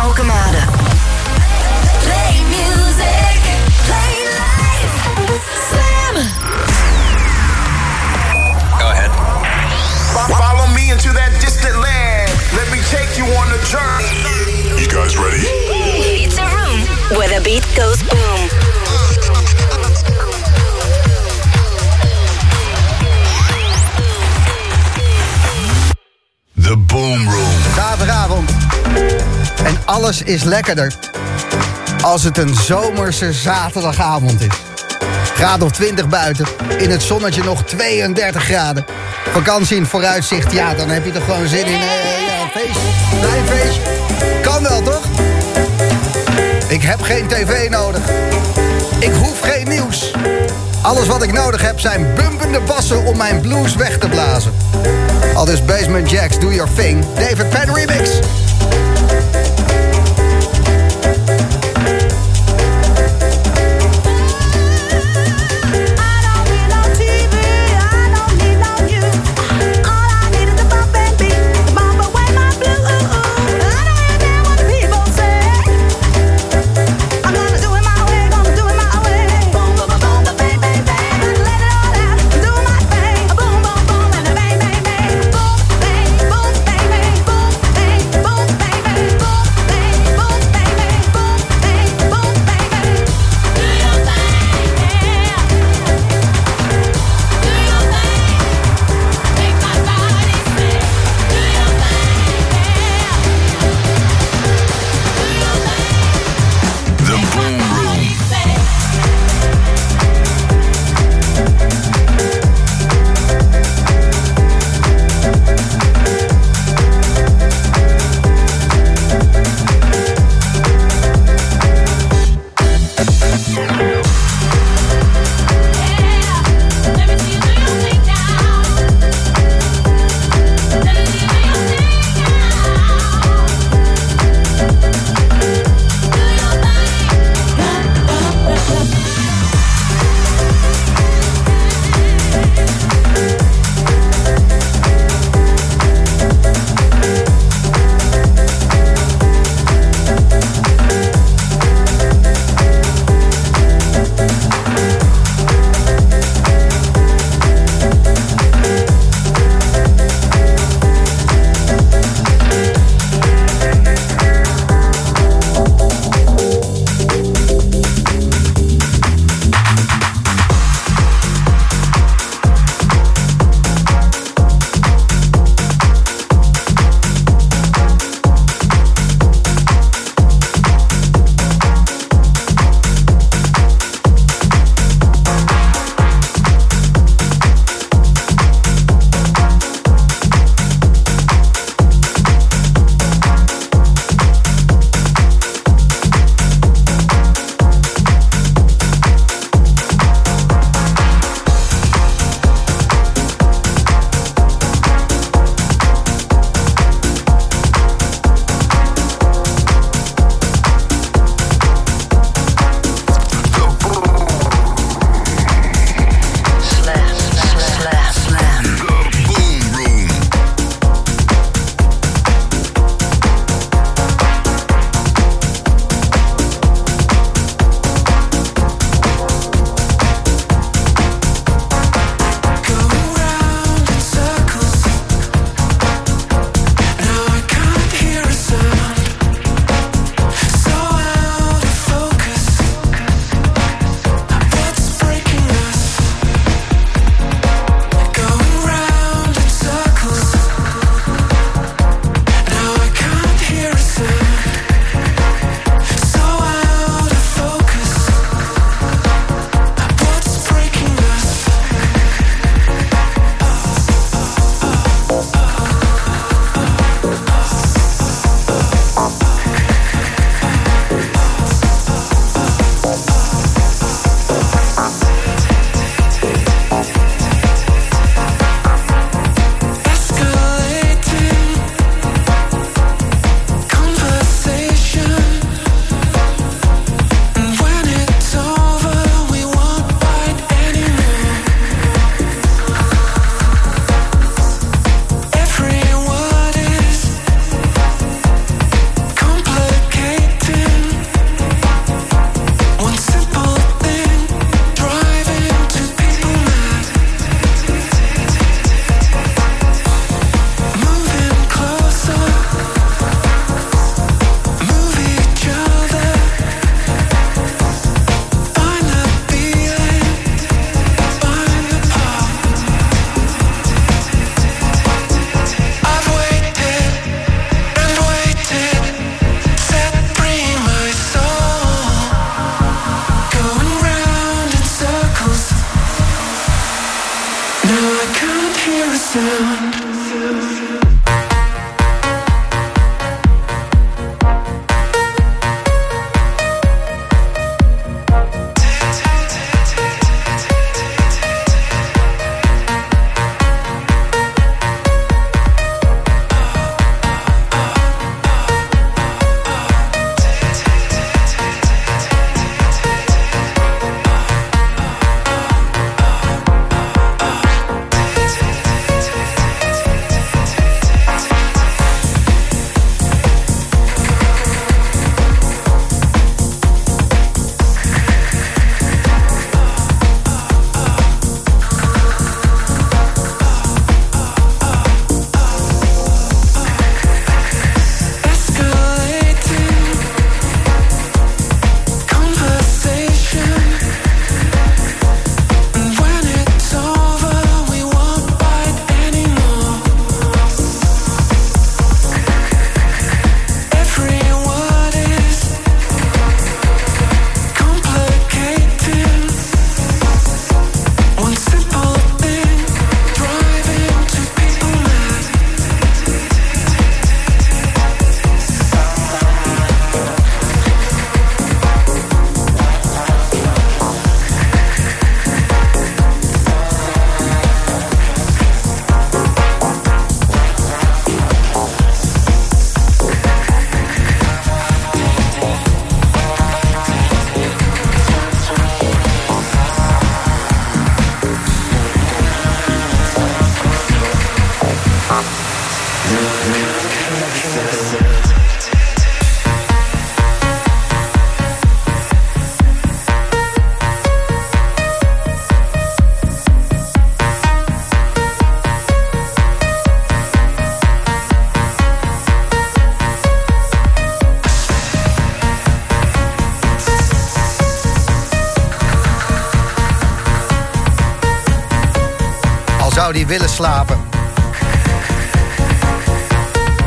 Alkema. Alles is lekkerder als het een zomerse zaterdagavond is. Graad of 20 buiten, in het zonnetje nog 32 graden. Vakantie in vooruitzicht, ja, dan heb je toch gewoon zin in eh, ja, een feestje. Klein feestje. Kan wel, toch? Ik heb geen tv nodig. Ik hoef geen nieuws. Alles wat ik nodig heb zijn bumpende bassen om mijn blues weg te blazen. Al dus Basement Jacks, Do Your Thing. David Penn Remix.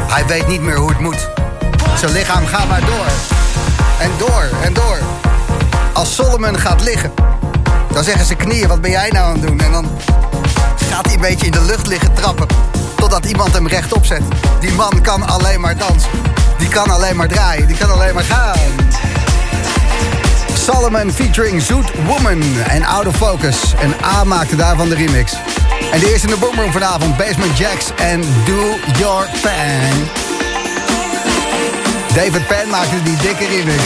Hij weet niet meer hoe het moet. Zijn lichaam gaat maar door. En door en door. Als Solomon gaat liggen, dan zeggen zijn knieën: wat ben jij nou aan het doen? En dan gaat hij een beetje in de lucht liggen trappen. Totdat iemand hem rechtop zet. Die man kan alleen maar dansen. Die kan alleen maar draaien. Die kan alleen maar gaan. Solomon featuring Zoet Woman en Out of Focus. En A maakte daarvan de remix. En de eerste in de boomroom vanavond, Basement Jacks en Do Your Thing. David Penn maakte die dikke remix.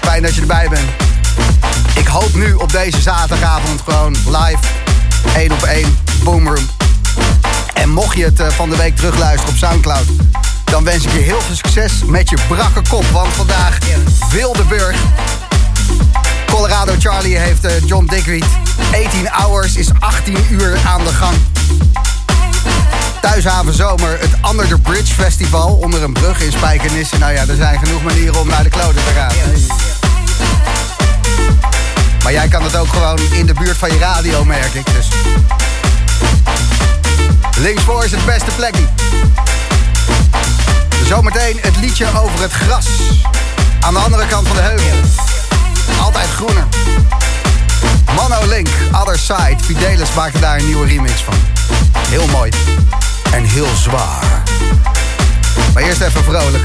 Fijn dat je erbij bent. Ik hoop nu op deze zaterdagavond gewoon live, één op één, boomroom. En mocht je het eh, van de week terugluisteren op Soundcloud... dan wens ik je heel veel succes met je brakke kop. Want vandaag Wildeburg. Colorado Charlie heeft eh, John Dickweed. 18 Hours is 18 uur aan de gang. Thuishaven Zomer, het Under the Bridge Festival... onder een brug in Spijkenisse. Nou ja, er zijn genoeg manieren om naar de kloten te gaan. Maar jij kan het ook gewoon in de buurt van je radio, merk ik. Dus linksvoor is het beste plekje. Zometeen het liedje over het gras. Aan de andere kant van de heuvel. Altijd groener. Mono Link, Other Side. Fidelis maakte daar een nieuwe remix van. Heel mooi. En heel zwaar. Maar eerst even vrolijk.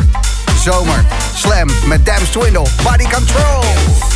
Zomer. Slam met Damn Swindle. Body Control.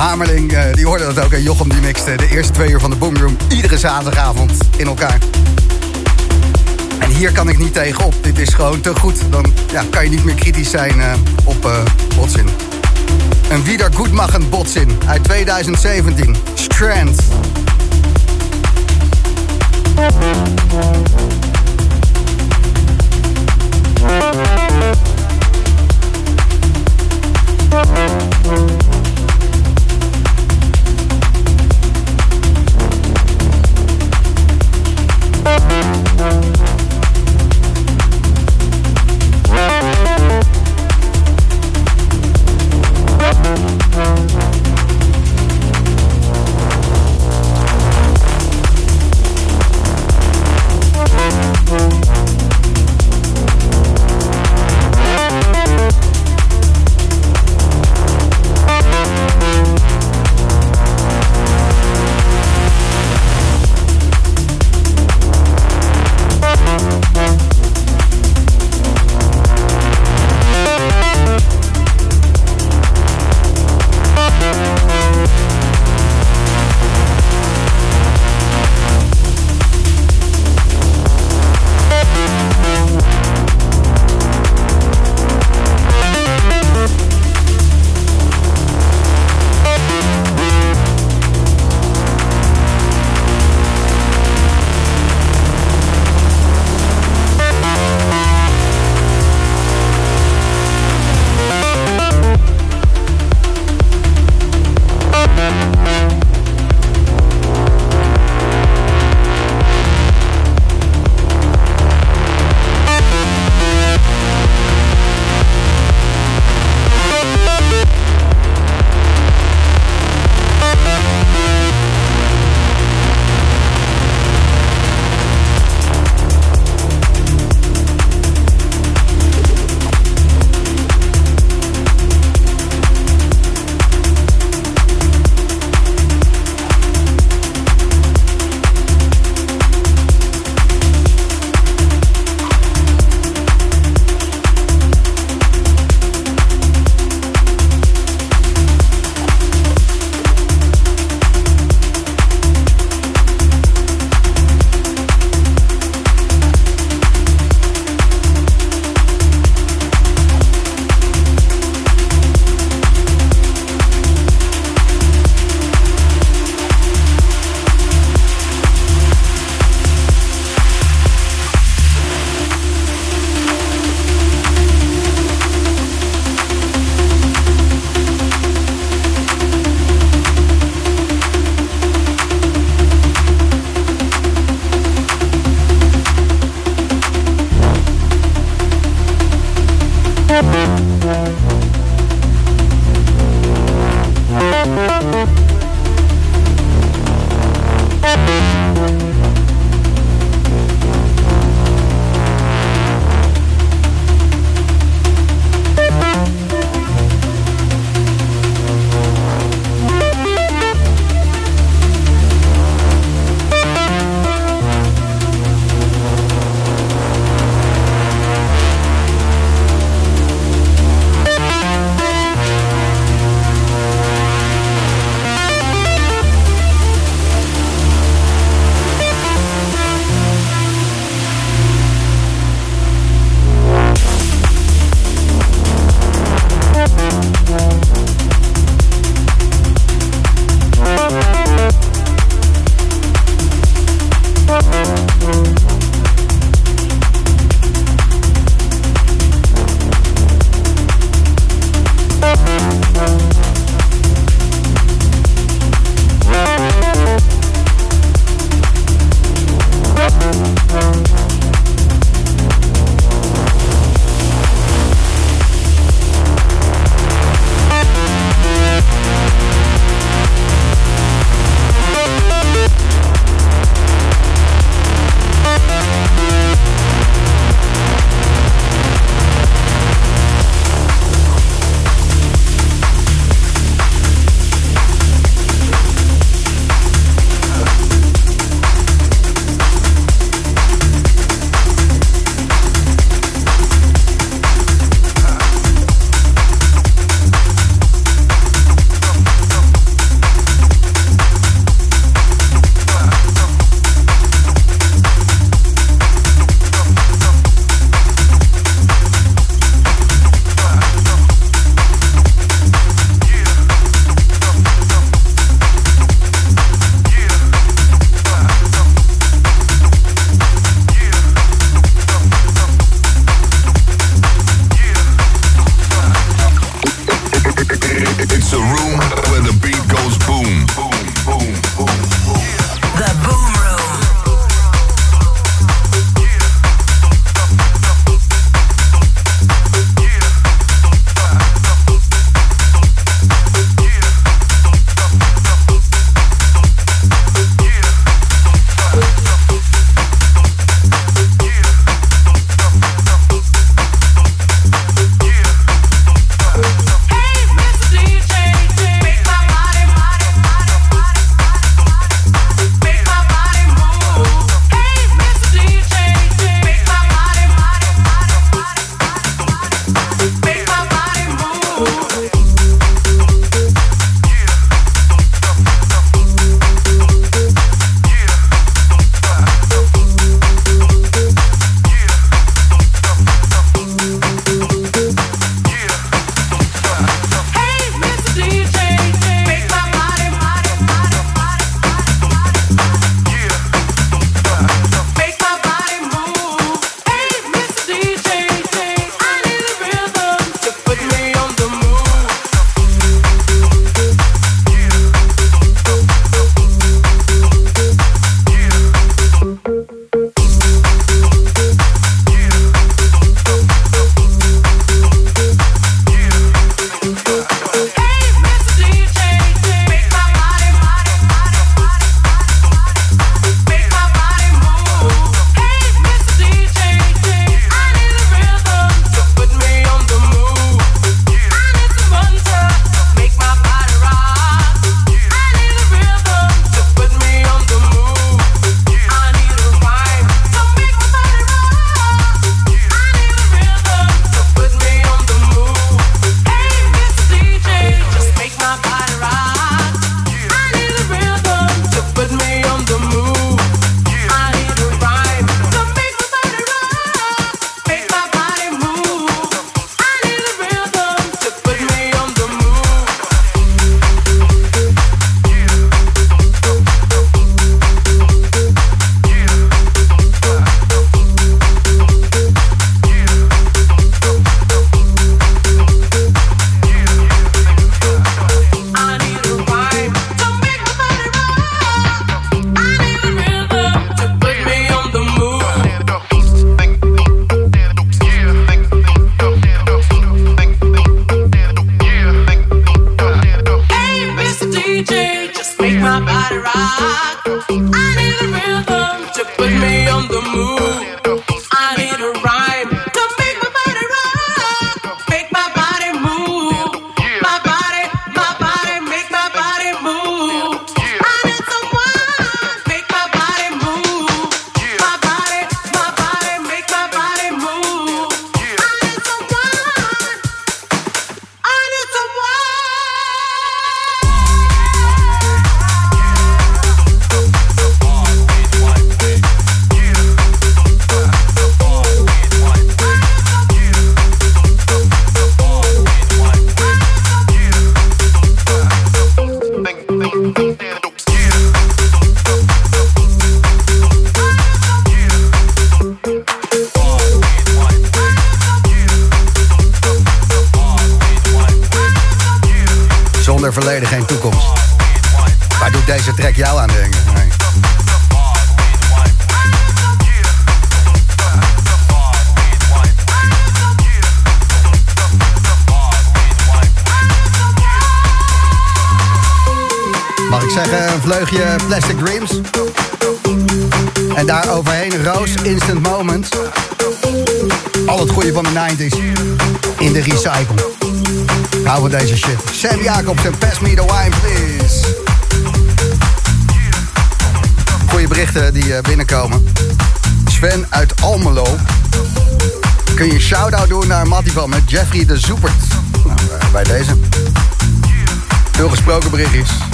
Hamerling, eh, die hoorde dat ook. En Jochem die mixte de eerste twee uur van de Boomroom iedere zaterdagavond in elkaar. En hier kan ik niet tegenop. Dit is gewoon te goed. Dan ja, kan je niet meer kritisch zijn uh, op uh, Botsin. Een wiedergoedmachend Botsin uit 2017. Strand.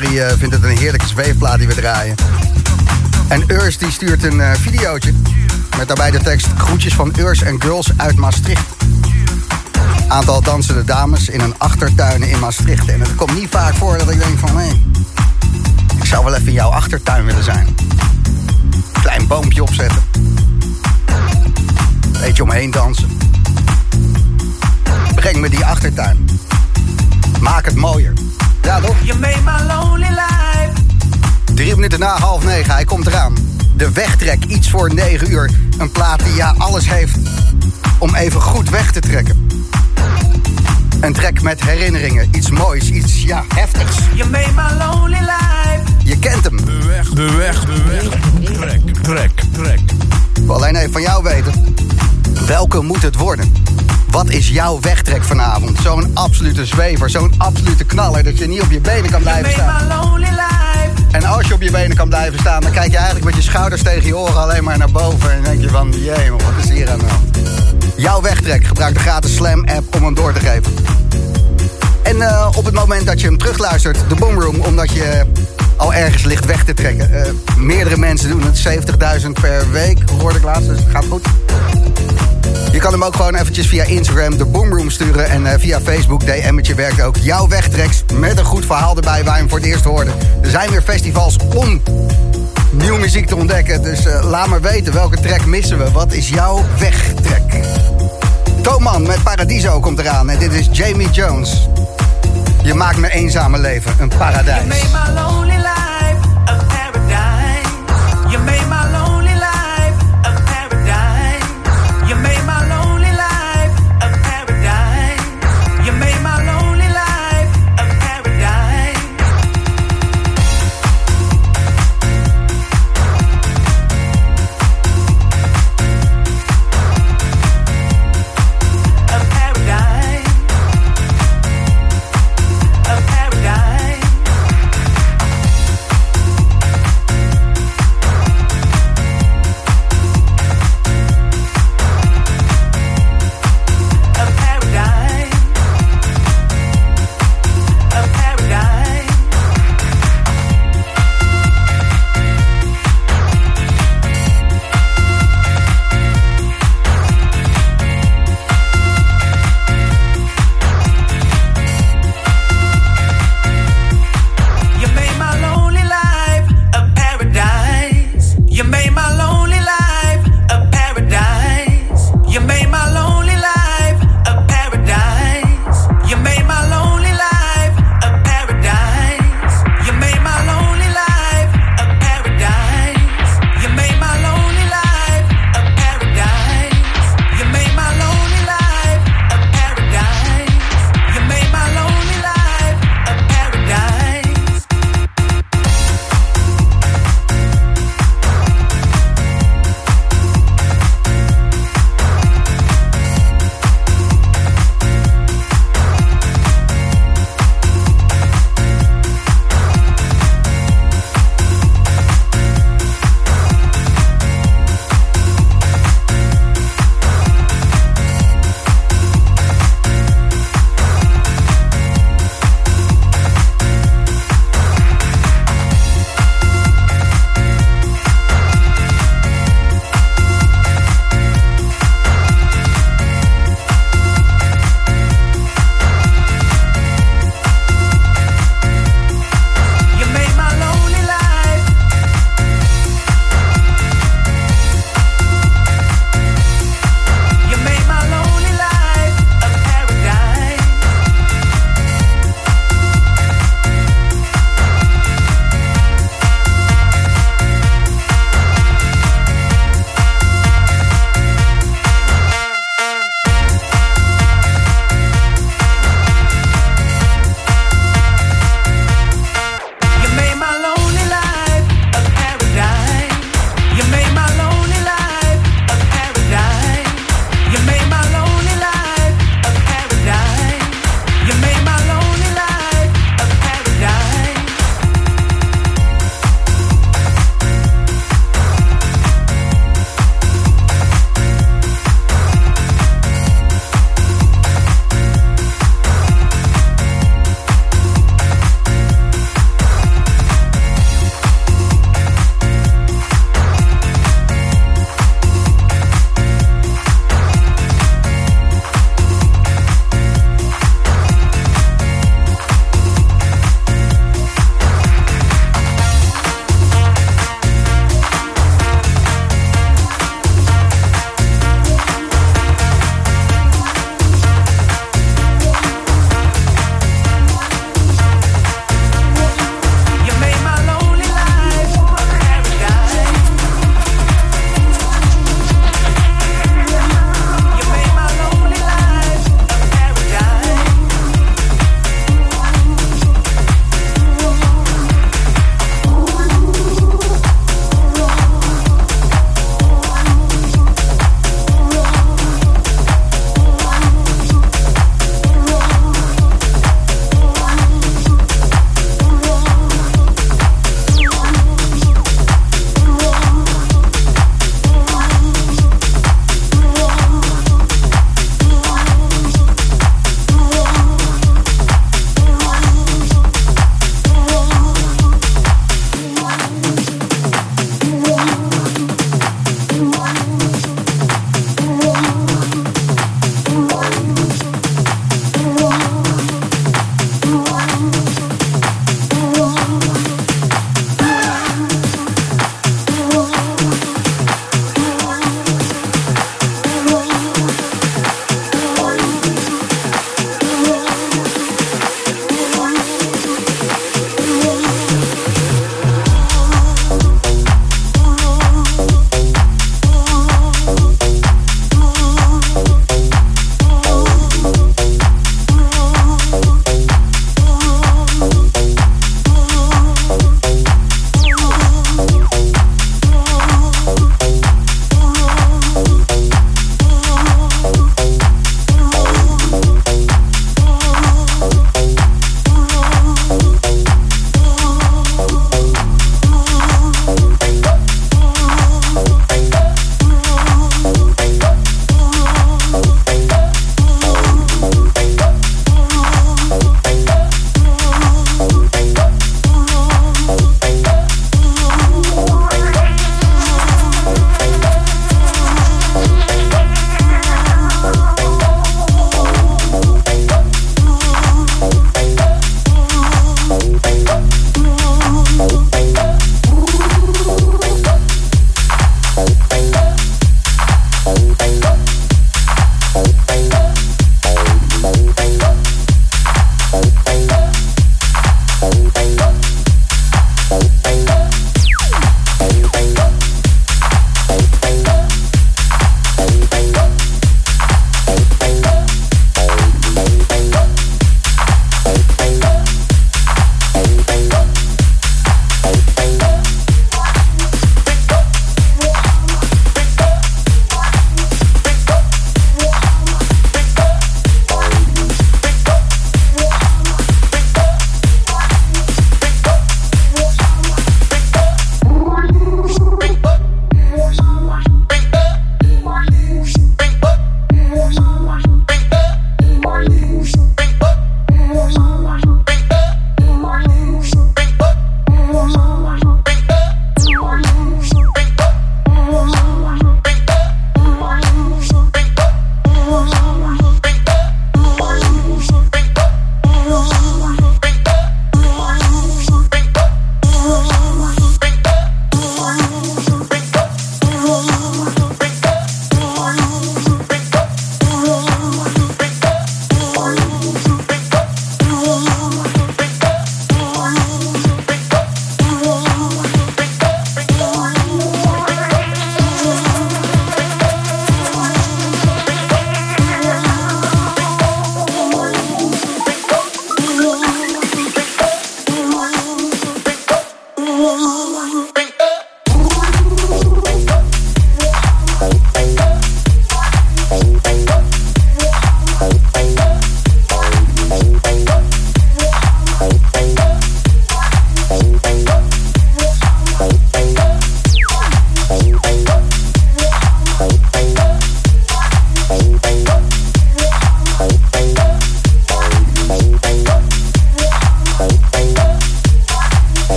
Die uh, vindt het een heerlijke zweefplaat die we draaien. En Urs die stuurt een uh, videootje. Met daarbij de tekst groetjes van Urs en Girls uit Maastricht. Aantal dansende dames in een achtertuin in Maastricht. En het komt niet vaak voor dat ik denk van... hé, ik zou wel even in jouw achtertuin willen zijn. Klein boompje opzetten. Beetje omheen dansen. Breng me die achtertuin. Maak het mooier. Ja, toch? You made my lonely life. Drie minuten na half negen, hij komt eraan. De wegtrek, iets voor negen uur. Een plaat die ja alles heeft om even goed weg te trekken. Een trek met herinneringen, iets moois, iets ja, heftigs. You made my lonely life. Je kent hem. De weg, de weg, de weg. Trek, trek, trek. Ik wil alleen even van jou weten. Welke moet het worden? Wat is jouw wegtrek vanavond? Zo'n absolute zwever, zo'n absolute knaller... dat je niet op je benen kan blijven staan. En als je op je benen kan blijven staan... dan kijk je eigenlijk met je schouders tegen je oren alleen maar naar boven... en denk je van, jee, wat is hier aan de hand? Jouw wegtrek, gebruik de gratis Slam-app om hem door te geven. En eh, op het moment dat je hem terugluistert, de Boomroom... omdat je al ergens ligt weg te trekken. eh, meerdere mensen doen het, 70.000 per week, hoorde ik laatst, dus het gaat goed. Je kan hem ook gewoon eventjes via Instagram de Boomroom sturen... en eh, via Facebook, DM'tje werkt ook. Jouw wegtreks met een goed verhaal erbij waar hem voor het eerst hoorde. Er zijn weer festivals om nieuwe muziek te ontdekken. Dus eh, laat maar weten, welke track missen we? Wat is jouw wegtrek? Toman met Paradiso komt eraan en dit is Jamie Jones. Je maakt mijn eenzame leven een paradijs.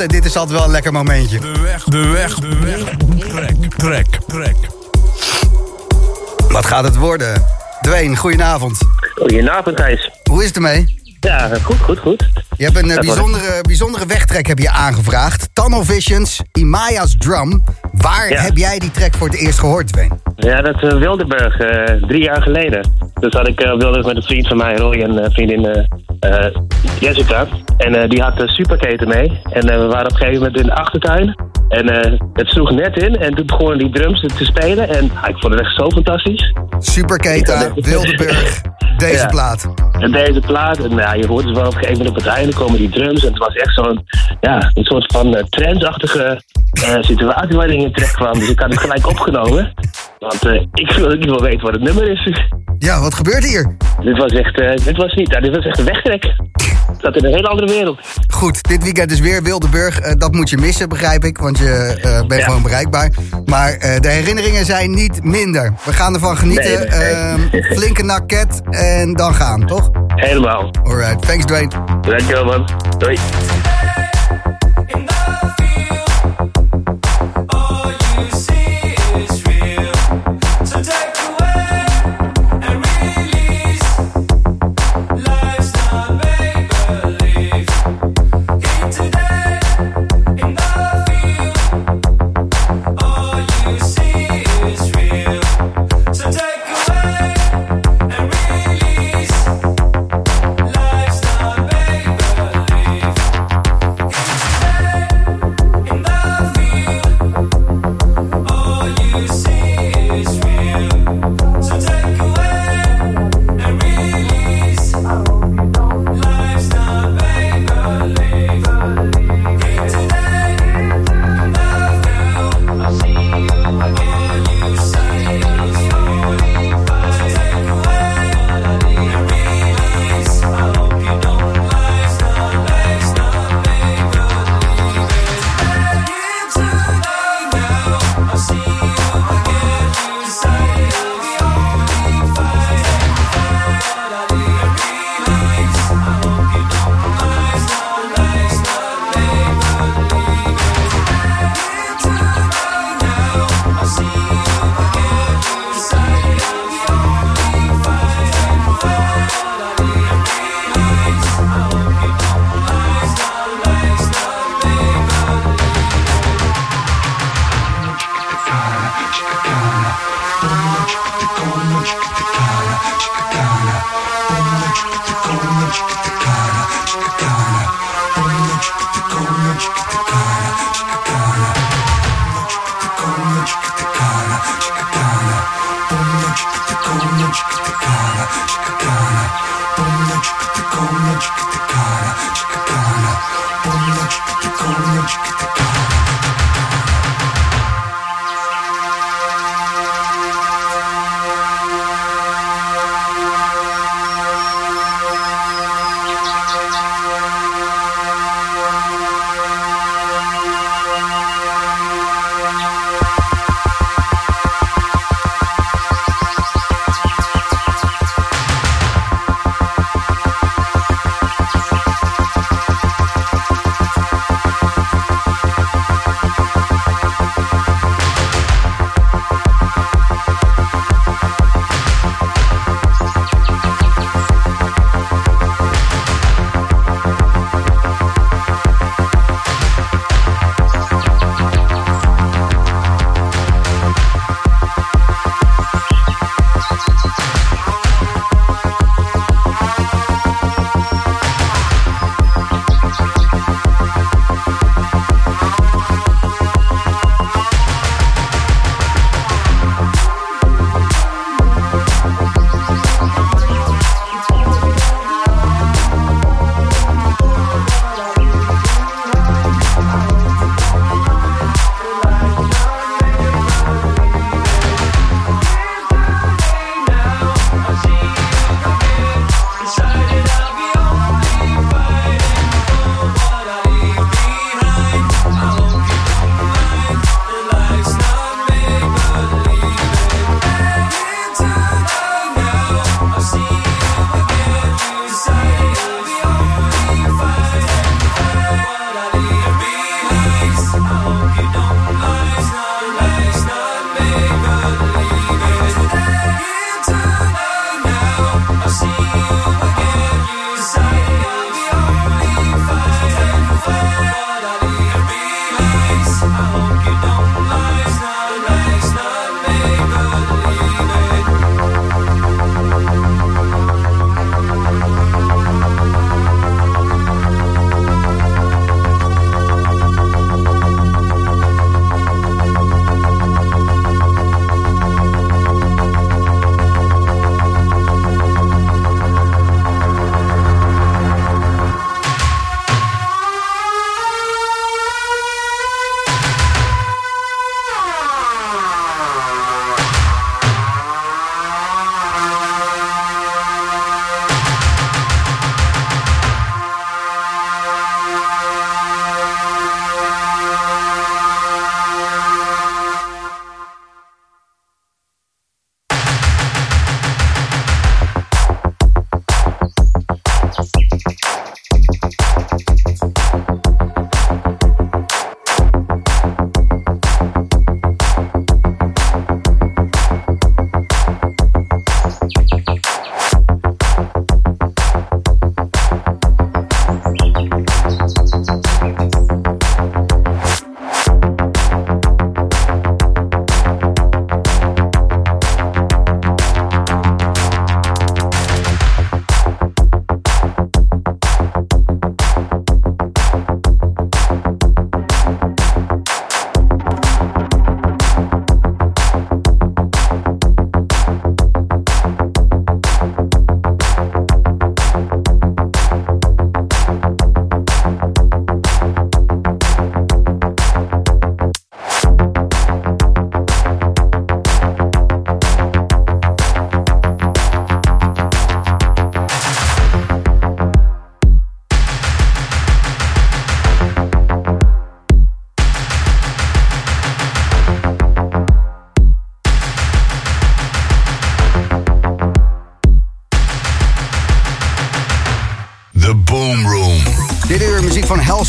En dit is altijd wel een lekker momentje. De weg, de weg, de weg. Trek, trek, trek. Wat gaat het worden? Dwayne, goedenavond. Goedenavond, Gijs. Hoe is het ermee? Ja, goed, goed, goed. Je hebt een eh, Dat was- bijzondere, bijzondere wegtrek heb je aangevraagd. Tunnel Visions, Imaya's Drum. Waar Ja. heb jij die track voor het eerst gehoord, Dwayne? Ja, dat is Wildeburg, eh, drie jaar geleden. Dus had ik uh, Wildeburg met een vriend van mij, Roy, en eh, vriendin eh, eh, Jessica. En eh, die had de superketen mee. En eh, we waren op een gegeven moment in de achtertuin. En eh, het sloeg net in en toen begonnen die drums te spelen. En ah, ik vond het echt zo fantastisch. Superketa, Wildeburg, deze Ja. plaat. En deze plaat, en ja, je hoort dus wel op een gegeven moment op het einde komen die drums. En het was echt zo'n, ja, een soort van uh, trendsachtige eh, situatie waarin je in terecht kwam. Dus ik had het gelijk opgenomen. Want eh, ik wil ik wil weten wat het nummer is. Ja, wat gebeurt hier? Dit was echt, eh, dit was niet, dit was echt een wegtrek. Zat in een hele andere wereld. Goed, dit weekend is weer Wildeburg. Eh, dat moet je missen, begrijp ik, want je eh, bent Ja. gewoon bereikbaar. Maar eh, de herinneringen zijn niet minder. We gaan ervan genieten. Nee, nee, nee. Ehm, flinke nakket en dan gaan, toch? Helemaal. Alright, thanks Dwayne. Dankjewel man. Doei.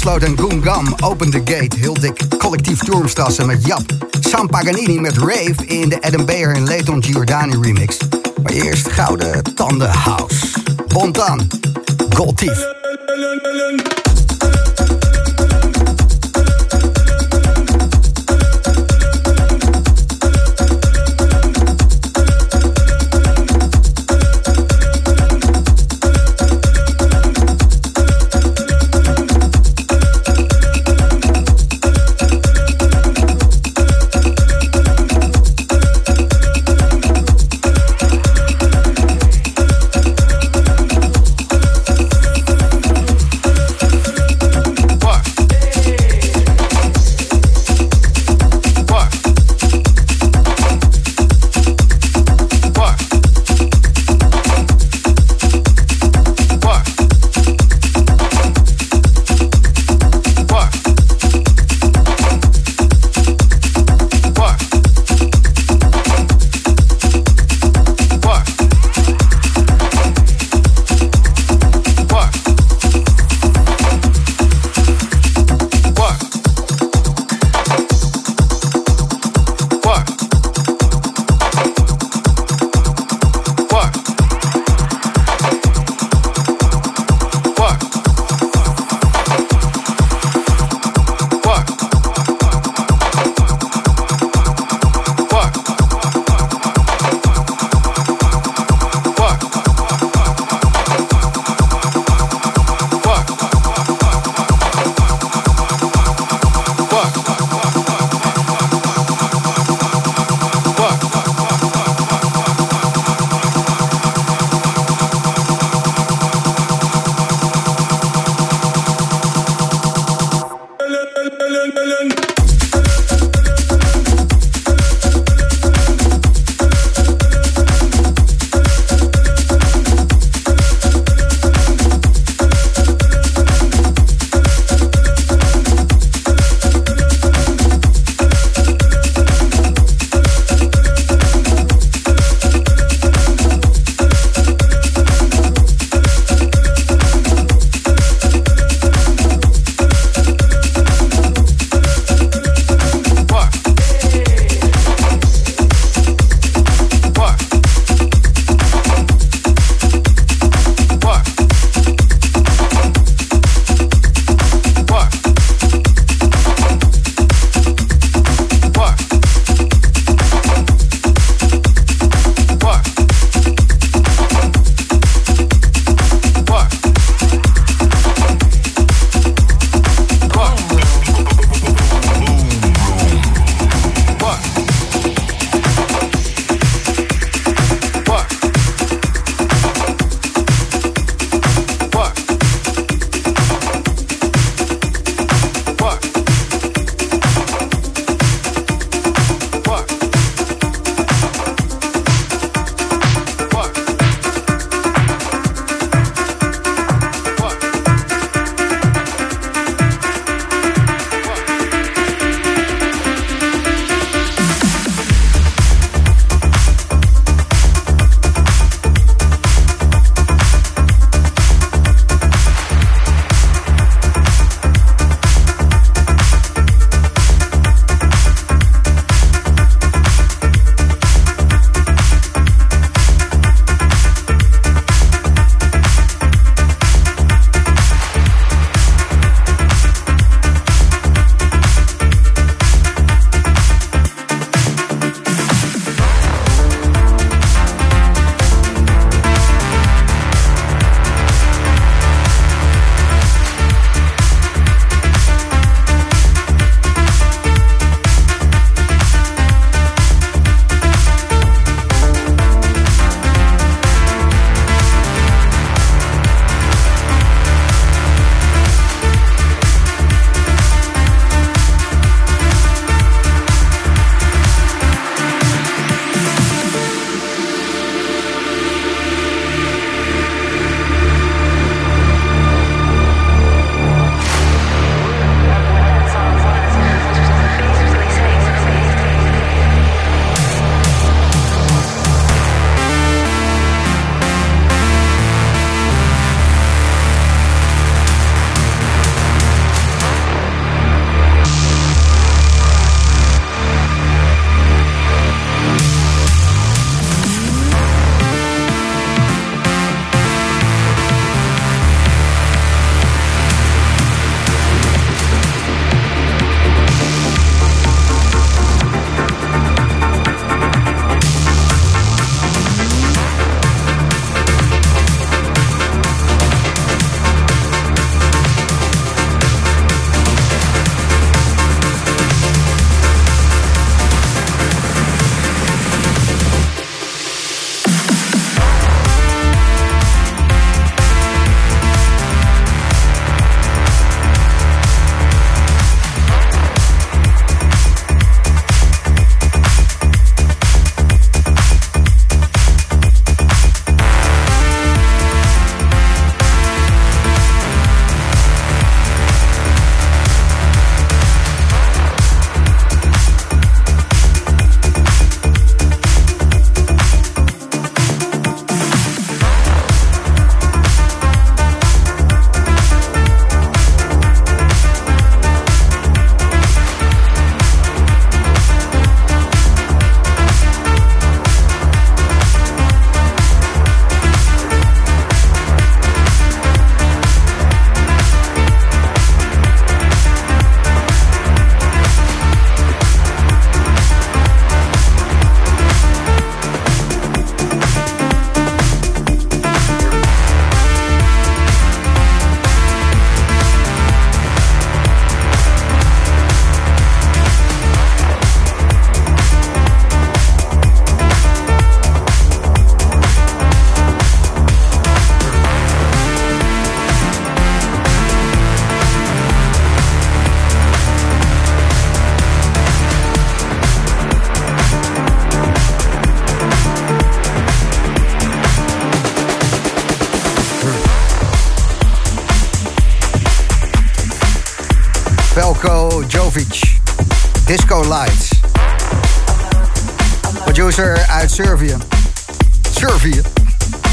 Hellsloot en Goon Gum. Open the Gate. Heel dik. Collectief Turmstrassen met Jap. Sam Paganini met Rave in de Adam Beyer en Leighton Giordani remix. Maar eerst Gouden Tanden House. Bontan. Gold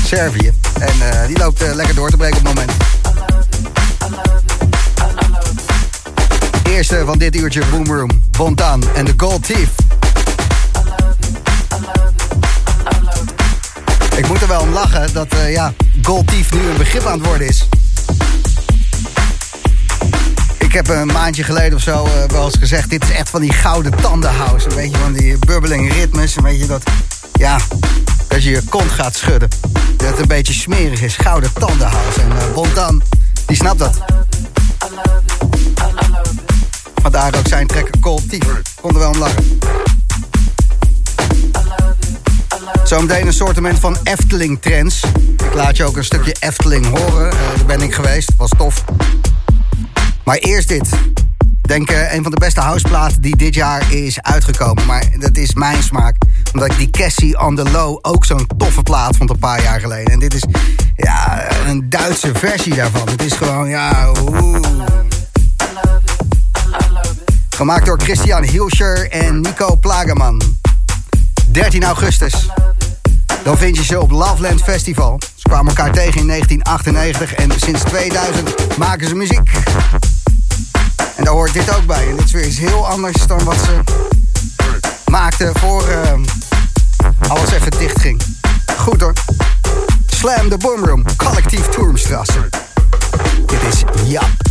Servië. En eh, die loopt eh, lekker door te breken op het moment. Eerste van dit uurtje Boomroom. Bontan en de Gold Thief. Ik moet er wel om lachen dat eh, ja, Gold Thief nu een begrip aan het worden is. Ik heb een maandje geleden of zo eh, wel eens gezegd... dit is echt van die gouden tandenhouse. Een beetje van die bubbeling ritmes. Een beetje dat, ja, dat je je kont gaat schudden. Dat het een beetje smerig is. Gouden tandenhouse. En uh, die snapt dat. Vandaar ook zijn trekker Cold Thief. Kon er wel om lachen. Zometeen een soortement van Efteling trends. Ik laat je ook een stukje Efteling horen. Eh, daar ben ik geweest. Was tof. Maar eerst dit. Denk eh, een van de beste houseplaten die dit jaar is uitgekomen. Maar dat is mijn smaak. Omdat ik die Cassie on the Low ook zo'n toffe plaat vond een paar jaar geleden. En dit is ja, een Duitse versie daarvan. Het is gewoon, ja. Gemaakt door Christian Hilscher en Nico Plageman. 13 augustus. Dan vind je ze op Loveland Festival. Ze kwamen elkaar tegen in 1998 en sinds 2000 maken ze muziek. En daar hoort dit ook bij. En dit is weer iets heel anders dan wat ze voor eh, alles even dicht ging. Goed hoor. Slam de Boomroom, collectief Turmstrasse. Dit is Jap.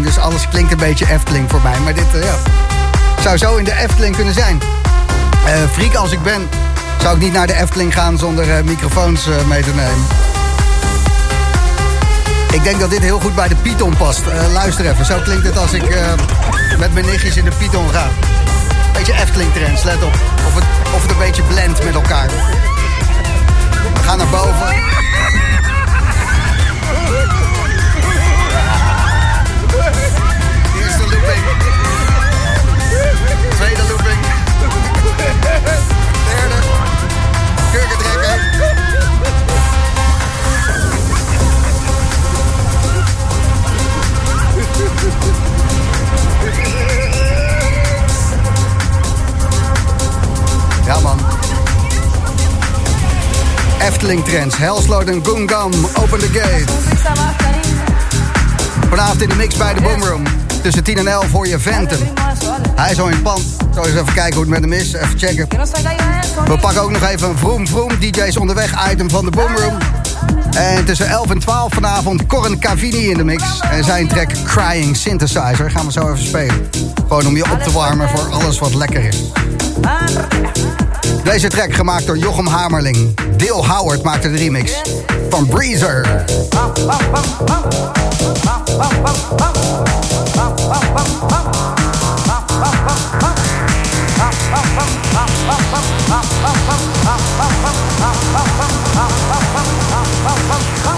Dus alles klinkt een beetje Efteling voor mij. Maar dit eh, ja, zou zo in de Efteling kunnen zijn. Eh freak als ik ben, zou ik niet naar de Efteling gaan zonder eh, microfoons mee te nemen. Ik denk dat dit heel goed bij de Python past. Luister even, zo klinkt het als ik met mijn nichtjes in de Python ga. Beetje Efteling Trends, let op. Of het, of het een beetje blendt met elkaar. We gaan naar boven. Ja man. Efteling Trends, Helsloot en Gungam, Open the Gate. Vanavond in de mix bij de Boomroom. Tussen 10 en 11 hoor je Ventum. Hij is al in het pand. Zo eens even kijken hoe het met hem is. Even checken. We pakken ook nog even een vroom vroom DJ's onderweg item van de Boomroom. En tussen 11 en 12 vanavond Corin Cavini in de mix. En zijn track Crying Synthesizer gaan we zo even spelen. Gewoon om je op te warmen voor alles wat lekker is. Deze track gemaakt door Jochem Hamerling. Deel Howard maakte de remix van Breezer.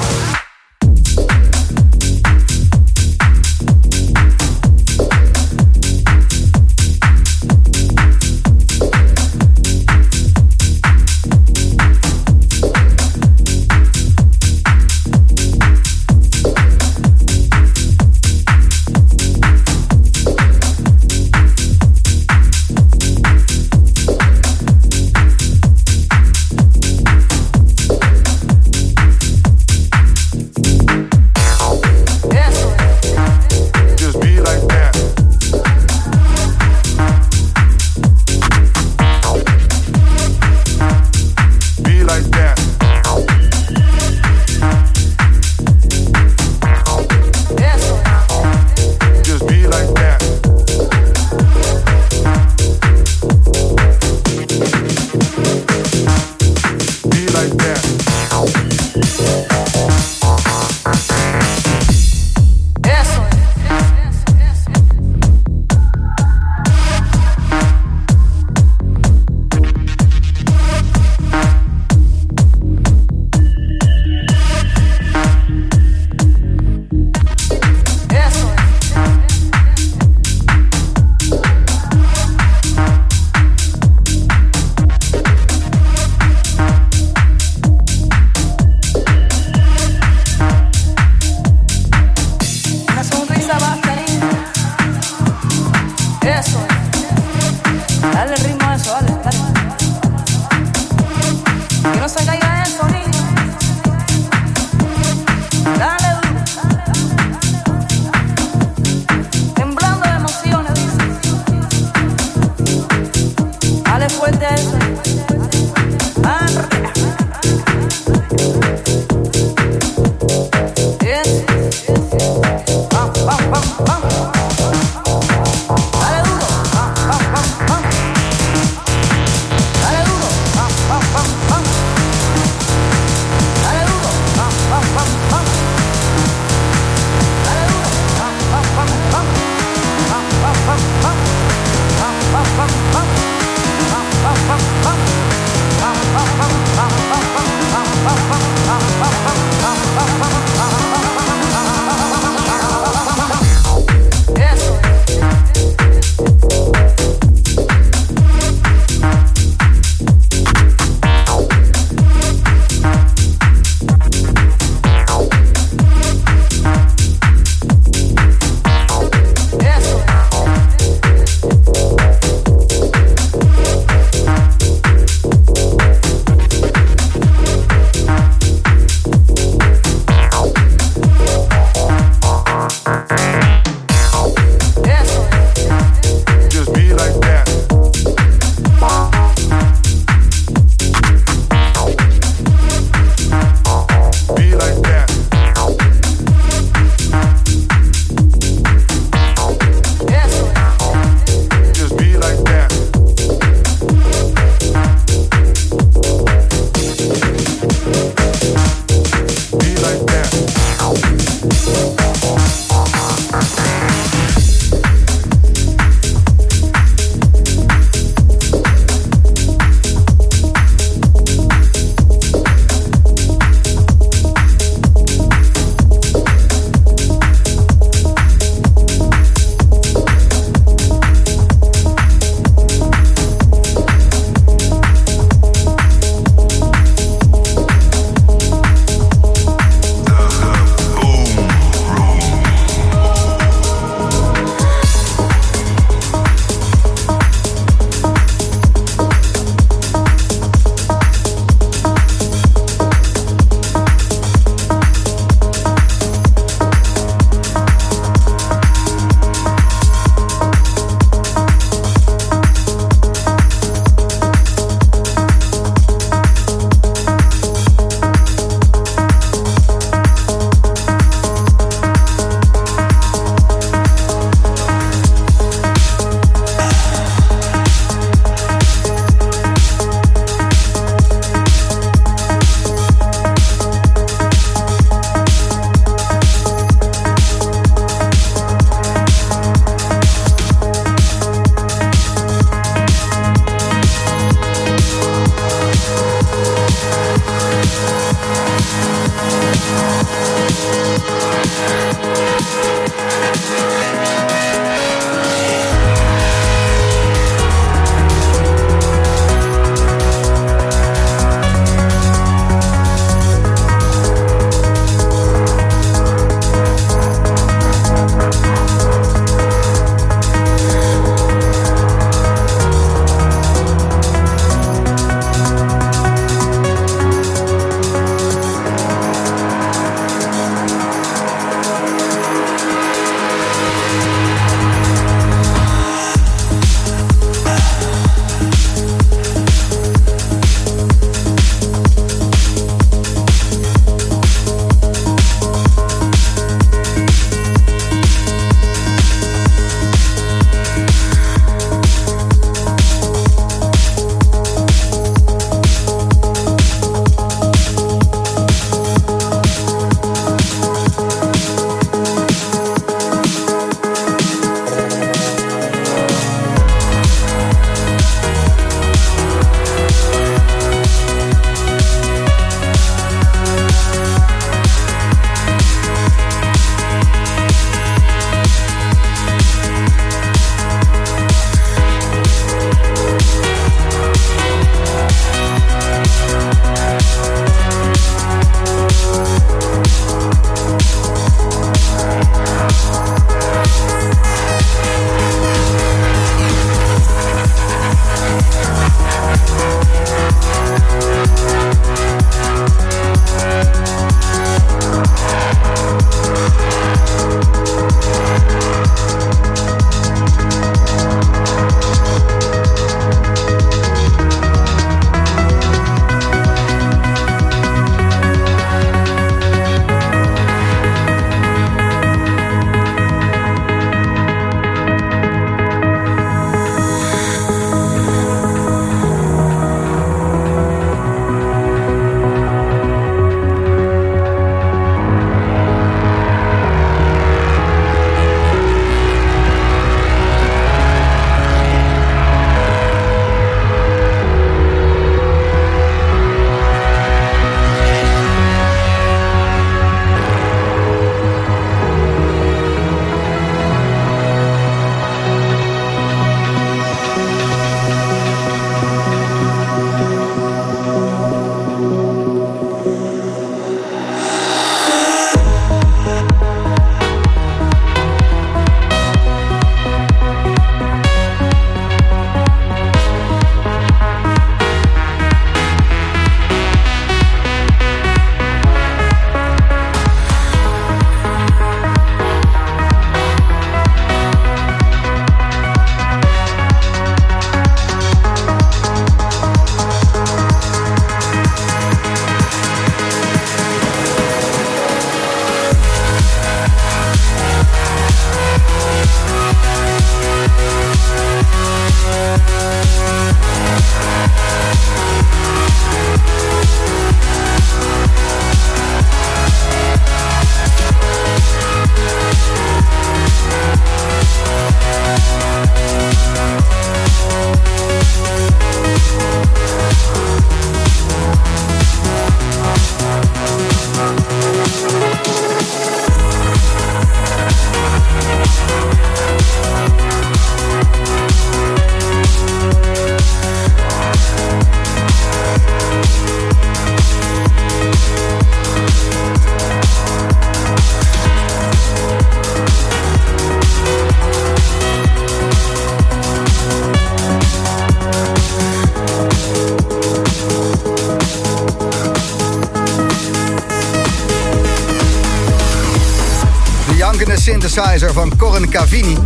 Synthesizer van Corin Cavini.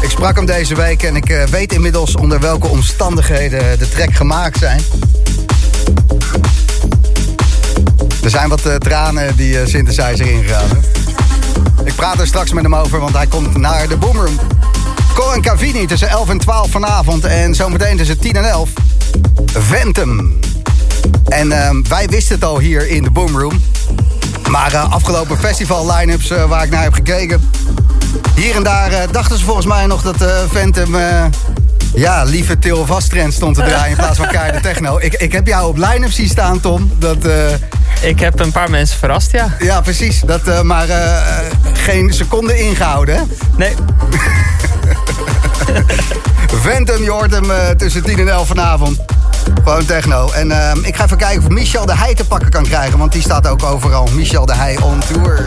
Ik sprak hem deze week en ik eh, weet inmiddels onder welke omstandigheden de track gemaakt zijn. Er zijn wat eh, tranen die eh, Synthesizer ingegaan. Ik praat er straks met hem over, want hij komt naar de Boomroom. Corin Cavini tussen 11 en 12 vanavond en zometeen tussen 10 en 11. Ventum. En ehm, wij wisten het al hier in de Boomroom. Maar eh, afgelopen festival line-ups eh, waar ik naar heb gekeken... hier en daar eh, dachten ze volgens mij nog dat eh, ja, lieve Til Vastrend stond te draaien in plaats van keiharde techno. Ik, ik heb jou op line-up zien staan, Tom. Dat, Ik heb een paar mensen verrast, ja. ja, precies. Dat, maar geen seconde ingehouden, hè? Nee, Ventum, je hoort hem tussen 10 en 11 vanavond. Gewoon techno. En ehm, ik ga even kijken of Michel de Heij te pakken kan krijgen. Want die staat ook overal. Michel de Heij on tour.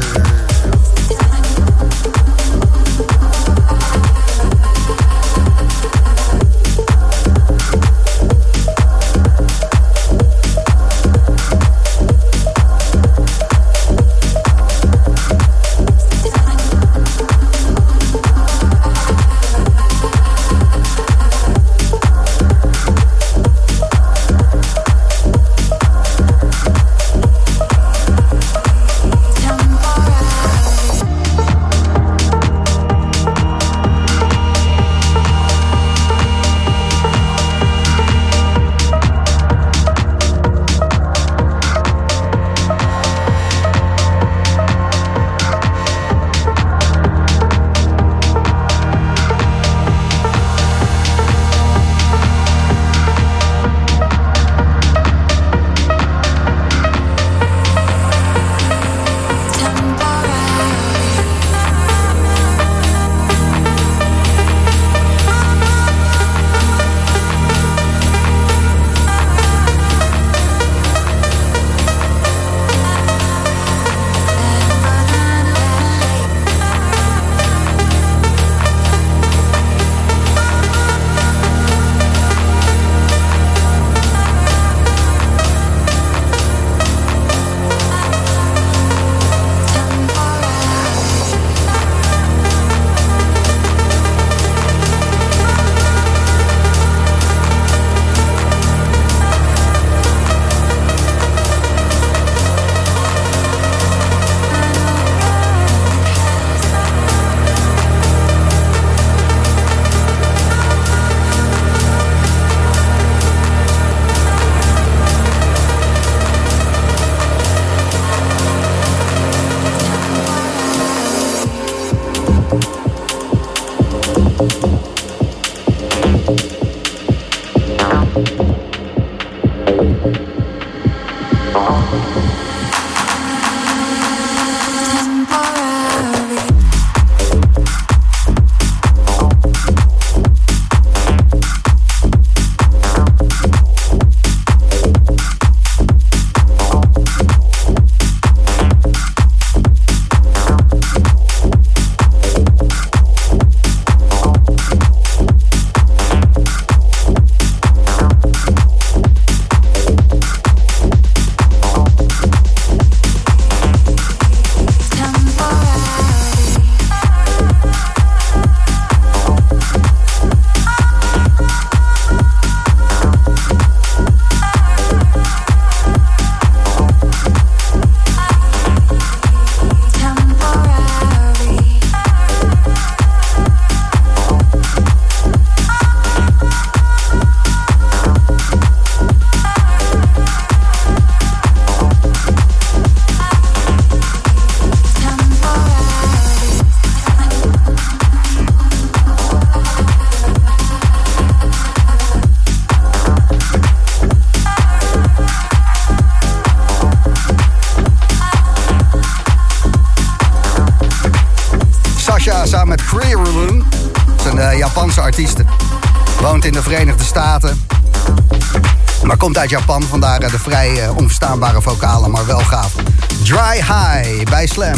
Vrij eh, onverstaanbare vocalen, maar wel gaaf. Dry High bij Slam.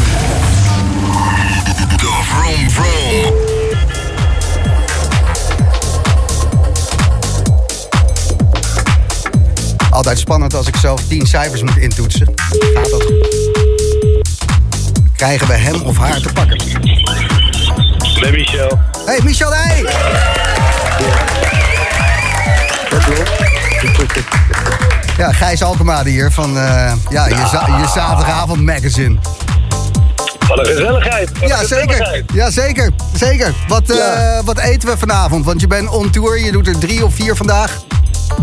De Vroom Vroom. Altijd spannend als ik zelf 10 cijfers Gijs Alkemade hier van eh, ja, je, za- je zaterdagavond magazine. Wat een gezelligheid. Wat een Ja, zeker. Ja, zeker. Zeker. Wat, eh, wat eten we vanavond? Want je bent on tour, je doet er drie of vier vandaag.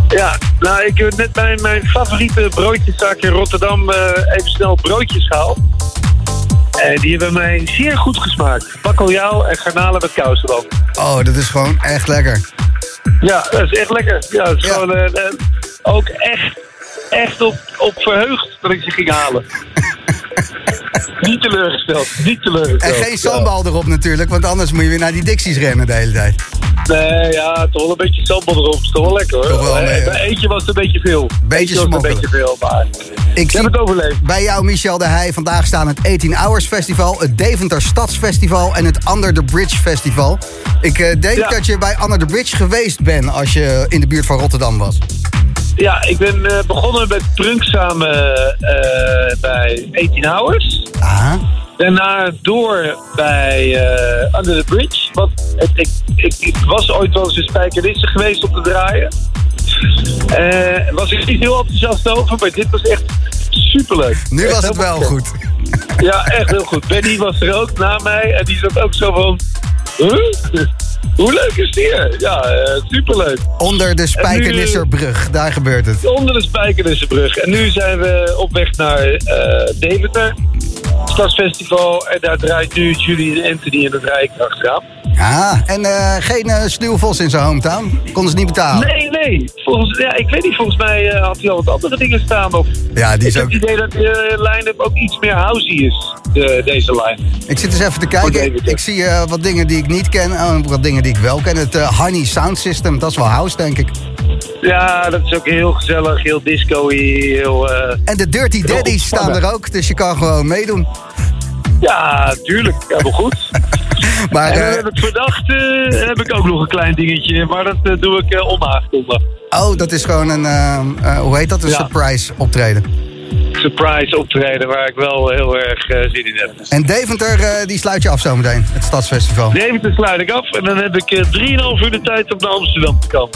Ja, nou, ik heb net bij mijn favoriete broodjeszaak in Rotterdam eh, even snel broodjes gehaald. En die hebben mij zeer goed gesmaakt. Bakkeljauw en garnalen met kousenland. Oh, dat is gewoon echt lekker. Ja, dat is echt lekker. Ja, dat is Ja. gewoon echt op, op verheugd dat ik ze ging halen. niet teleurgesteld, niet En teleurgesteld. geen Ja. sambal erop natuurlijk, want anders moet je weer naar die Dixies rennen de hele tijd. Nee, ja, toch wel een beetje sambal erop. is toch wel lekker hoor. Toch wel, Eh, nee, bij eentje was het een beetje veel. Beetje was een beetje veel, maar Ik heb het overleefd. bij jou, Michel de Heij, vandaag staan het 18 Hours Festival, het Deventer Stadsfestival en het Under the Bridge Festival. Ik eh, denk Ja. dat je bij Under the Bridge geweest bent als je in de buurt van Rotterdam was. Ja, ik ben eh, begonnen met Prunk samen eh, bij 18 Hours. Ah, Daarna door bij eh, Under the Bridge. Want het- ik, ik, ik was ooit wel eens in Spijkenisse geweest om te draaien. Was ik niet heel enthousiast over, maar dit was echt superleuk. nu Echt was het wel goed. Ja, echt heel goed. Benny was er ook na mij en die zat ook zo van... Huh? Hoe leuk is die? Ja, eh, superleuk. Onder de Spijkenisserbrug, daar gebeurt het. Onder de Spijkenissenbrug. En nu zijn we op weg naar eh Deventer. Stadsfestival. En daar draait nu Julie en Anthony en dat draai ik achteraan. Ja, en eh, geen Sluwvos in zijn hometown. Konden ze niet betalen. Nee, nee. Volgens, ja, ik weet niet, volgens mij eh, had hij al wat andere dingen staan. Of, Ja, die ik is heb ook... het idee dat de line-up ook iets meer housey is, de, deze line. Ik zit eens even te kijken. Ik zie wat dingen die ik niet ken en wat dingen die ik wel ken. Het Honey Sound System, dat is wel house, denk ik. Ja, dat is ook heel gezellig, heel disco-y, heel... En de Dirty Daddies staan er ook, dus je kan gewoon meedoen. Ja, tuurlijk. Helemaal goed. Maar En eh, heb ik verdacht, eh, heb ik ook nog een klein dingetje, maar dat eh, doe ik uh, onaangekondigd. oh, dat is gewoon een, hoe heet dat, een Ja. surprise optreden. Surprise optreden waar ik wel heel erg eh, zin in heb. En Deventer, die sluit je af zometeen, het Stadsfestival. Deventer sluit ik af en dan heb ik eh, 3,5 uur de tijd om naar Amsterdam te komen.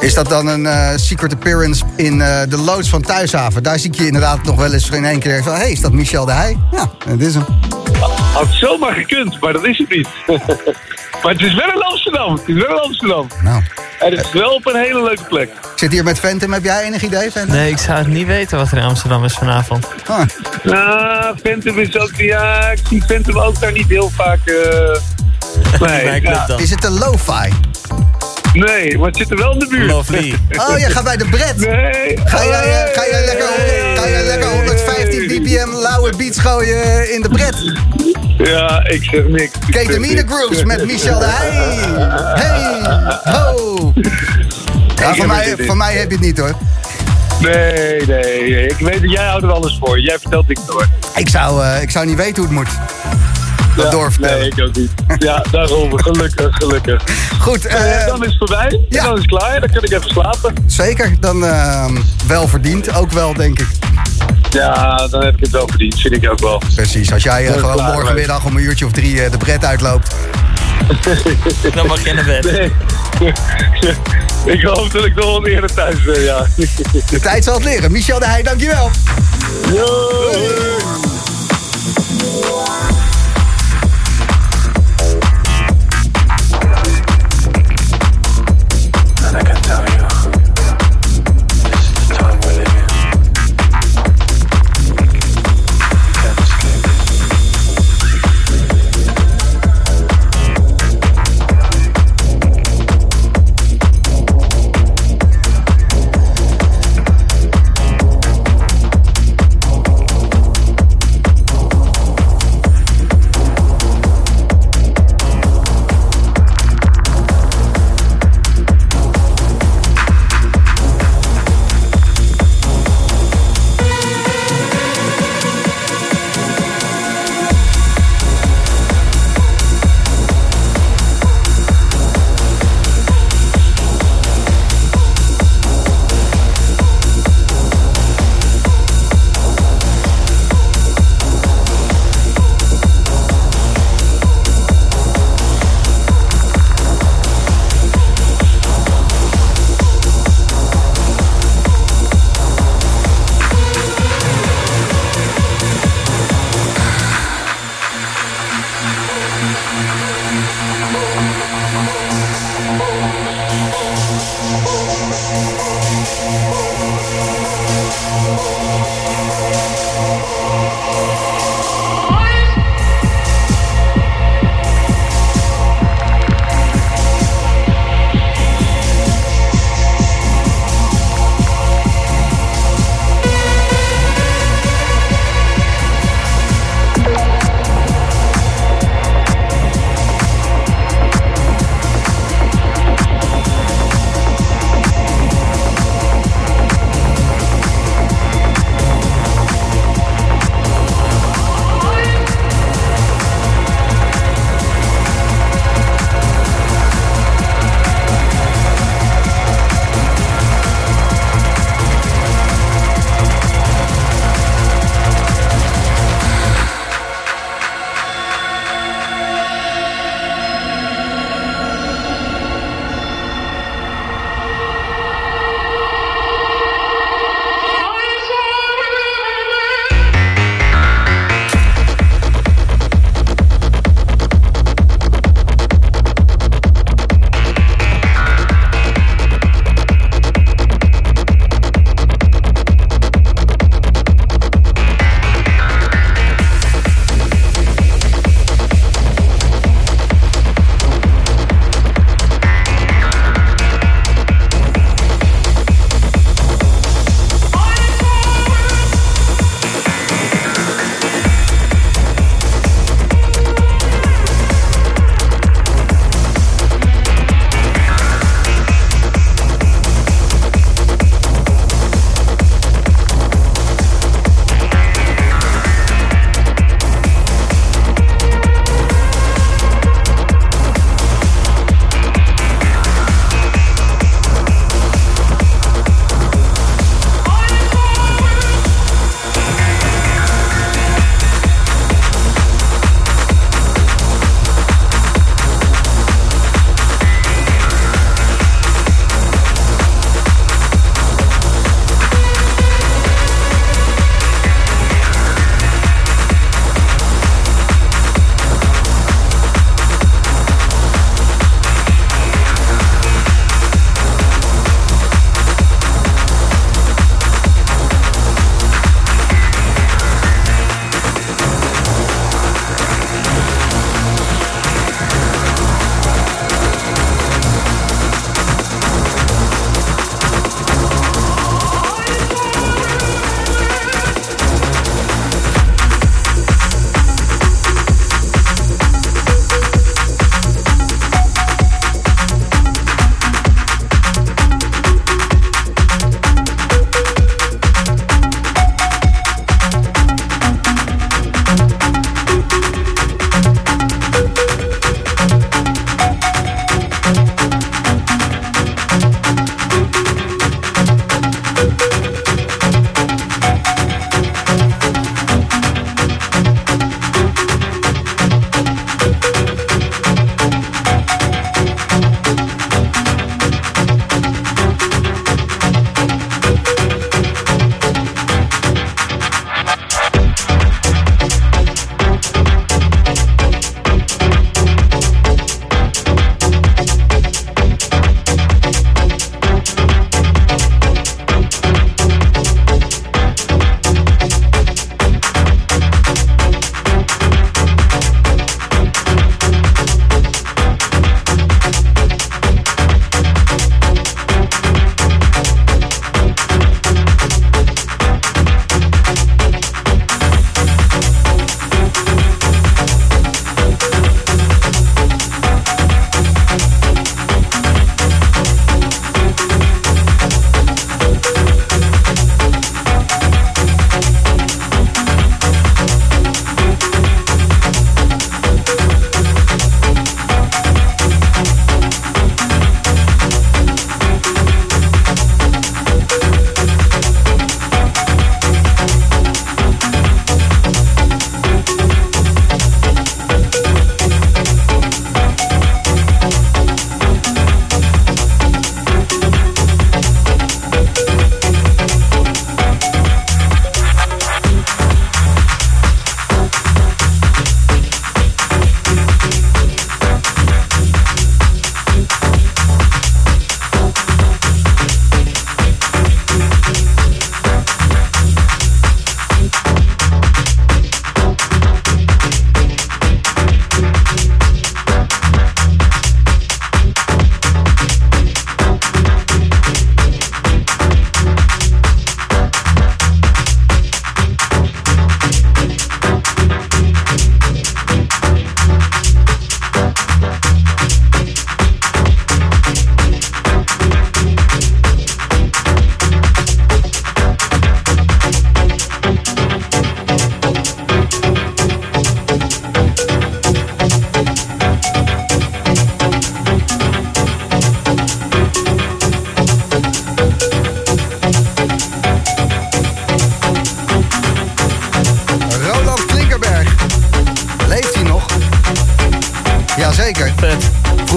Is dat dan een eh, secret appearance in eh, de loods van Thuishaven? Daar zie ik je inderdaad nog wel eens in één keer van... hé, hey, is dat Michel de Heij? Ja, dat is hem. Had zomaar gekund, maar dat is het niet. maar het is wel in Amsterdam. Het is wel in Amsterdam. Nou, En het is wel op een hele leuke plek. ik zit hier met Phantom. Heb jij enig idee, Phantom? Nee, ik zou het niet weten wat er in Amsterdam is vanavond. Ah, Nou, Phantom is ook... Ja, ik zie Phantom ook daar niet heel vaak... eh, nee, ja, dan. is het een lo-fi? Nee, maar het zit er wel in de buurt. Lovely. Oh, je gaat bij de Bret. Nee. Ga jij, eh, ga jij, lekker, Nee. ga jij lekker 115 bpm lauwe beats gooien in de Bret? Ja, ik zeg niks. Ketamine. Grooves met Michel de Heij. Hey, ho. Ja, heb voor, mij, voor mij heb je het niet hoor. Nee, nee. Ik weet dat jij houdt er alles voor. Jij vertelt niks hoor. Ik zou, eh, ik zou niet weten hoe het moet. Dat Ja, doorvertellen. Nee, ik ook niet. Ja, daarom. Gelukkig, gelukkig. Goed, eh, Eh, dan is het voorbij. ja. En dan is het klaar. Dan kan ik even slapen. zeker. Dan eh, wel verdiend. Ook wel, denk ik. Ja, dan heb ik het wel verdiend. Vind ik ook wel. Precies. Als jij eh, gewoon klaar, morgenmiddag om een uurtje of drie eh, de Bret uitloopt. Dan mag je naar bed. Nee. ik hoop dat ik nog wel eerder thuis ben, ja. De tijd zal het leren. Michel de Heij, dankjewel. Yo.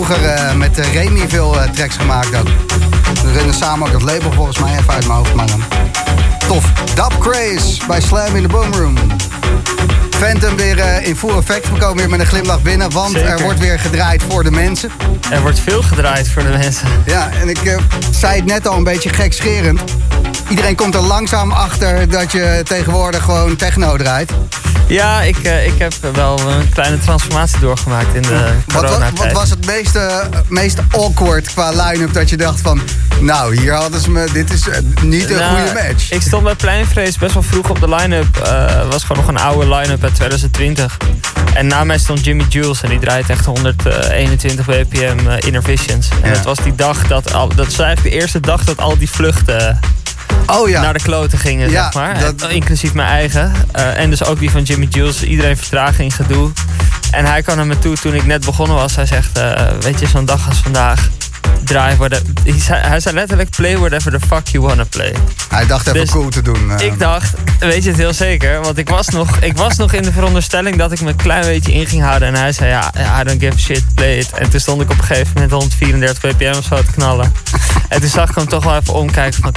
Vroeger eh, met eh, Remy veel eh, tracks gemaakt ook. We runnen samen ook het label volgens mij, even uit mijn hoofd. Maar dan. Tof. Dub Craze bij Slam in de Boom Room. Phantom weer in full effect. We komen weer met een glimlach binnen, want er wordt weer gedraaid voor de mensen. Er wordt veel gedraaid voor de mensen. Ja, en ik zei het net al een beetje gekscherend. Iedereen komt er langzaam achter dat je tegenwoordig gewoon techno draait. Ja, ik, eh, ik heb wel een kleine transformatie doorgemaakt in de Wat, coronatijd. wat was het meest, eh, meest awkward qua line-up dat je dacht van... Nou, hier hadden ze me... Dit is eh, niet een Nou, goede match. Ik stond bij Pleinvrees best wel vroeg op de line-up. Eh, was gewoon nog een oude line-up uit 2020. En na mij stond Jimmy Jules en die draait echt 121 bpm eh, Inner Visions. En Ja. dat was die dag dat al, dat is eigenlijk de eerste dag dat al die vluchten Oh ja. naar de kloten gingen, Ja, zeg maar. dat- En- inclusief mijn eigen. Eh, en dus ook die van Jimmy Jules. Iedereen vertraging, gedoe. En hij kwam naar me toe toen ik net begonnen was. Hij zegt, eh, weet je, zo'n dag als vandaag. Draai whatever. Hij zei, hij zei letterlijk, play whatever the fuck you wanna play. Hij dacht even Dus cool te doen. eh. Ik dacht, weet je het heel zeker? Want ik was, nog, ik was nog in de veronderstelling dat ik me een klein beetje in ging houden. En hij zei, ja, I don't give a shit, play it. En toen stond ik op een gegeven moment 134 ppm of zo te knallen. En toen zag ik hem toch wel even omkijken van...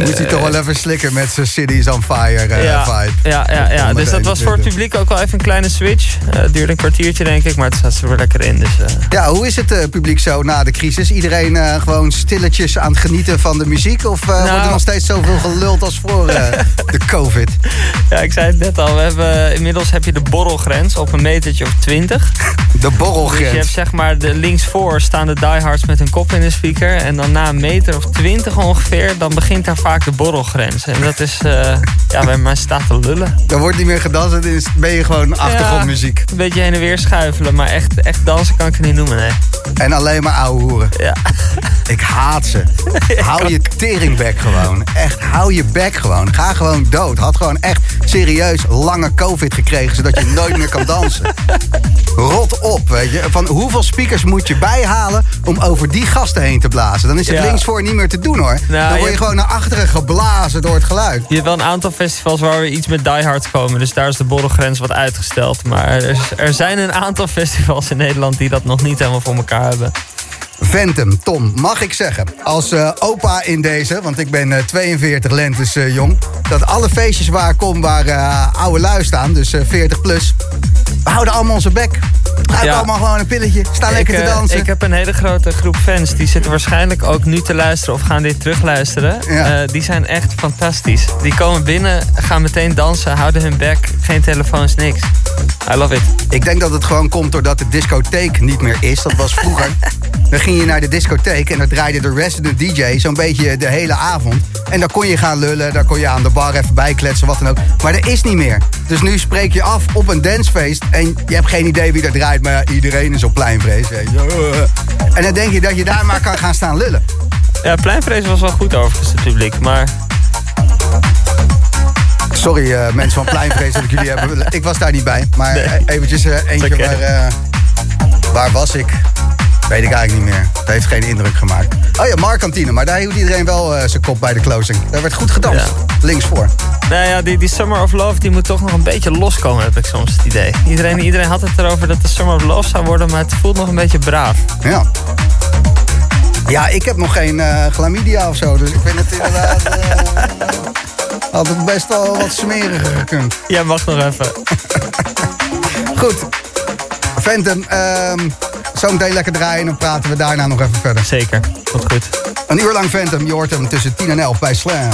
Moest hij toch wel even slikken met zijn Cities on Fire eh, ja, vibe. ja, ja, ja. Dus dat was voor het publiek ook wel even een kleine switch. Het duurde een kwartiertje denk ik, maar het zat er weer lekker in. Dus, Ja, hoe is het publiek zo na de crisis? Iedereen eh, gewoon stilletjes aan het genieten van de muziek? Of eh, wordt er Nou. nog steeds zoveel geluld als voor eh, de COVID? ja, ik zei het net al, we hebben, inmiddels heb je de borrelgrens op een metertje of 20. De Dus je hebt borrelgrens. zeg maar de linksvoor staan de diehards met hun kop in de speaker. En dan na een meter of twintig ongeveer, dan begint daar vaak de borrelgrens. En dat is, ja, bij mij staat te lullen. Dan wordt niet meer gedanst, dan ben je gewoon achtergrondmuziek. Ja, een beetje heen en weer schuifelen, maar echt, echt dansen kan ik het niet noemen, nee. En alleen maar ouwe hoeren. Ja. Ik haat ze. hou je teringbek gewoon. Echt, hou je bek gewoon. Ga gewoon dood. Had gewoon echt serieus lange covid gekregen... zodat je nooit meer kan dansen. Rot op, weet je. Van hoeveel speakers moet je bijhalen... om over die gasten heen te blazen? Dan is het Ja. linksvoor niet meer te doen, hoor. Nou, Dan word je je- gewoon naar achteren geblazen door het geluid. Je hebt wel een aantal festivals waar we iets met diehards komen. Dus daar is de borrelgrens wat uitgesteld. Maar er, er zijn een aantal festivals in Nederland die dat nog niet helemaal voor elkaar hebben. Ventum, Tom, mag ik zeggen, als eh, opa in deze, want ik ben eh, 42 lentes eh, jong, dat alle feestjes waar ik kom waar eh, oude lui staan, dus eh, 40 plus, we houden allemaal onze bek. Ja. allemaal gewoon een pilletje, staan lekker ik, te eh, dansen. ik heb een hele grote groep fans. Die zitten waarschijnlijk ook nu te luisteren of gaan dit terugluisteren. Ja. Eh, die zijn echt fantastisch. Die komen binnen, gaan meteen dansen, houden hun bek. Geen telefoons, niks. I love it. Ik denk dat het gewoon komt doordat de discotheek niet meer is. Dat was vroeger. ging je naar de discotheek en dan draaide de resident DJ zo'n beetje de hele avond. En dan kon je gaan lullen, daar kon je aan de bar even bijkletsen, wat dan ook. Maar dat is niet meer. Dus nu spreek je af op een dancefeest en je hebt geen idee wie er draait, maar iedereen is op pleinvrees. En dan denk je dat je daar maar kan gaan staan lullen. Ja, Pleinvrees was wel goed overigens, het publiek. Maar Sorry eh, mensen van pleinvrees dat ik jullie heb. Ik was daar niet bij, maar eventjes eh, eentje waar, eh, waar was ik? Weet ik eigenlijk niet meer. Het heeft geen indruk gemaakt. Oh ja, Markantine, maar daar hield iedereen wel eh, zijn kop bij de closing. Daar werd goed gedanst. Links voor. nou ja, die, die Summer of Love die moet toch nog een beetje loskomen, heb ik soms het idee. Iedereen, iedereen had het erover dat de Summer of Love zou worden, maar het voelt nog een beetje braaf. Ja. Ja, ik heb nog geen eh chlamydia of zo, dus ik vind het inderdaad... eh, had het best wel wat smeriger gekund. Jij mag nog even. Goed. Phantom, ehm zometeen lekker draaien en dan praten we daarna nog even verder. Zeker, komt goed. Een uur lang Phantom, je hoort hem tussen 10 en 11 bij Slam.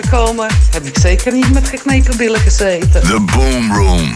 Komen, heb ik zeker niet met geknepen billen gezeten. The Boom Room.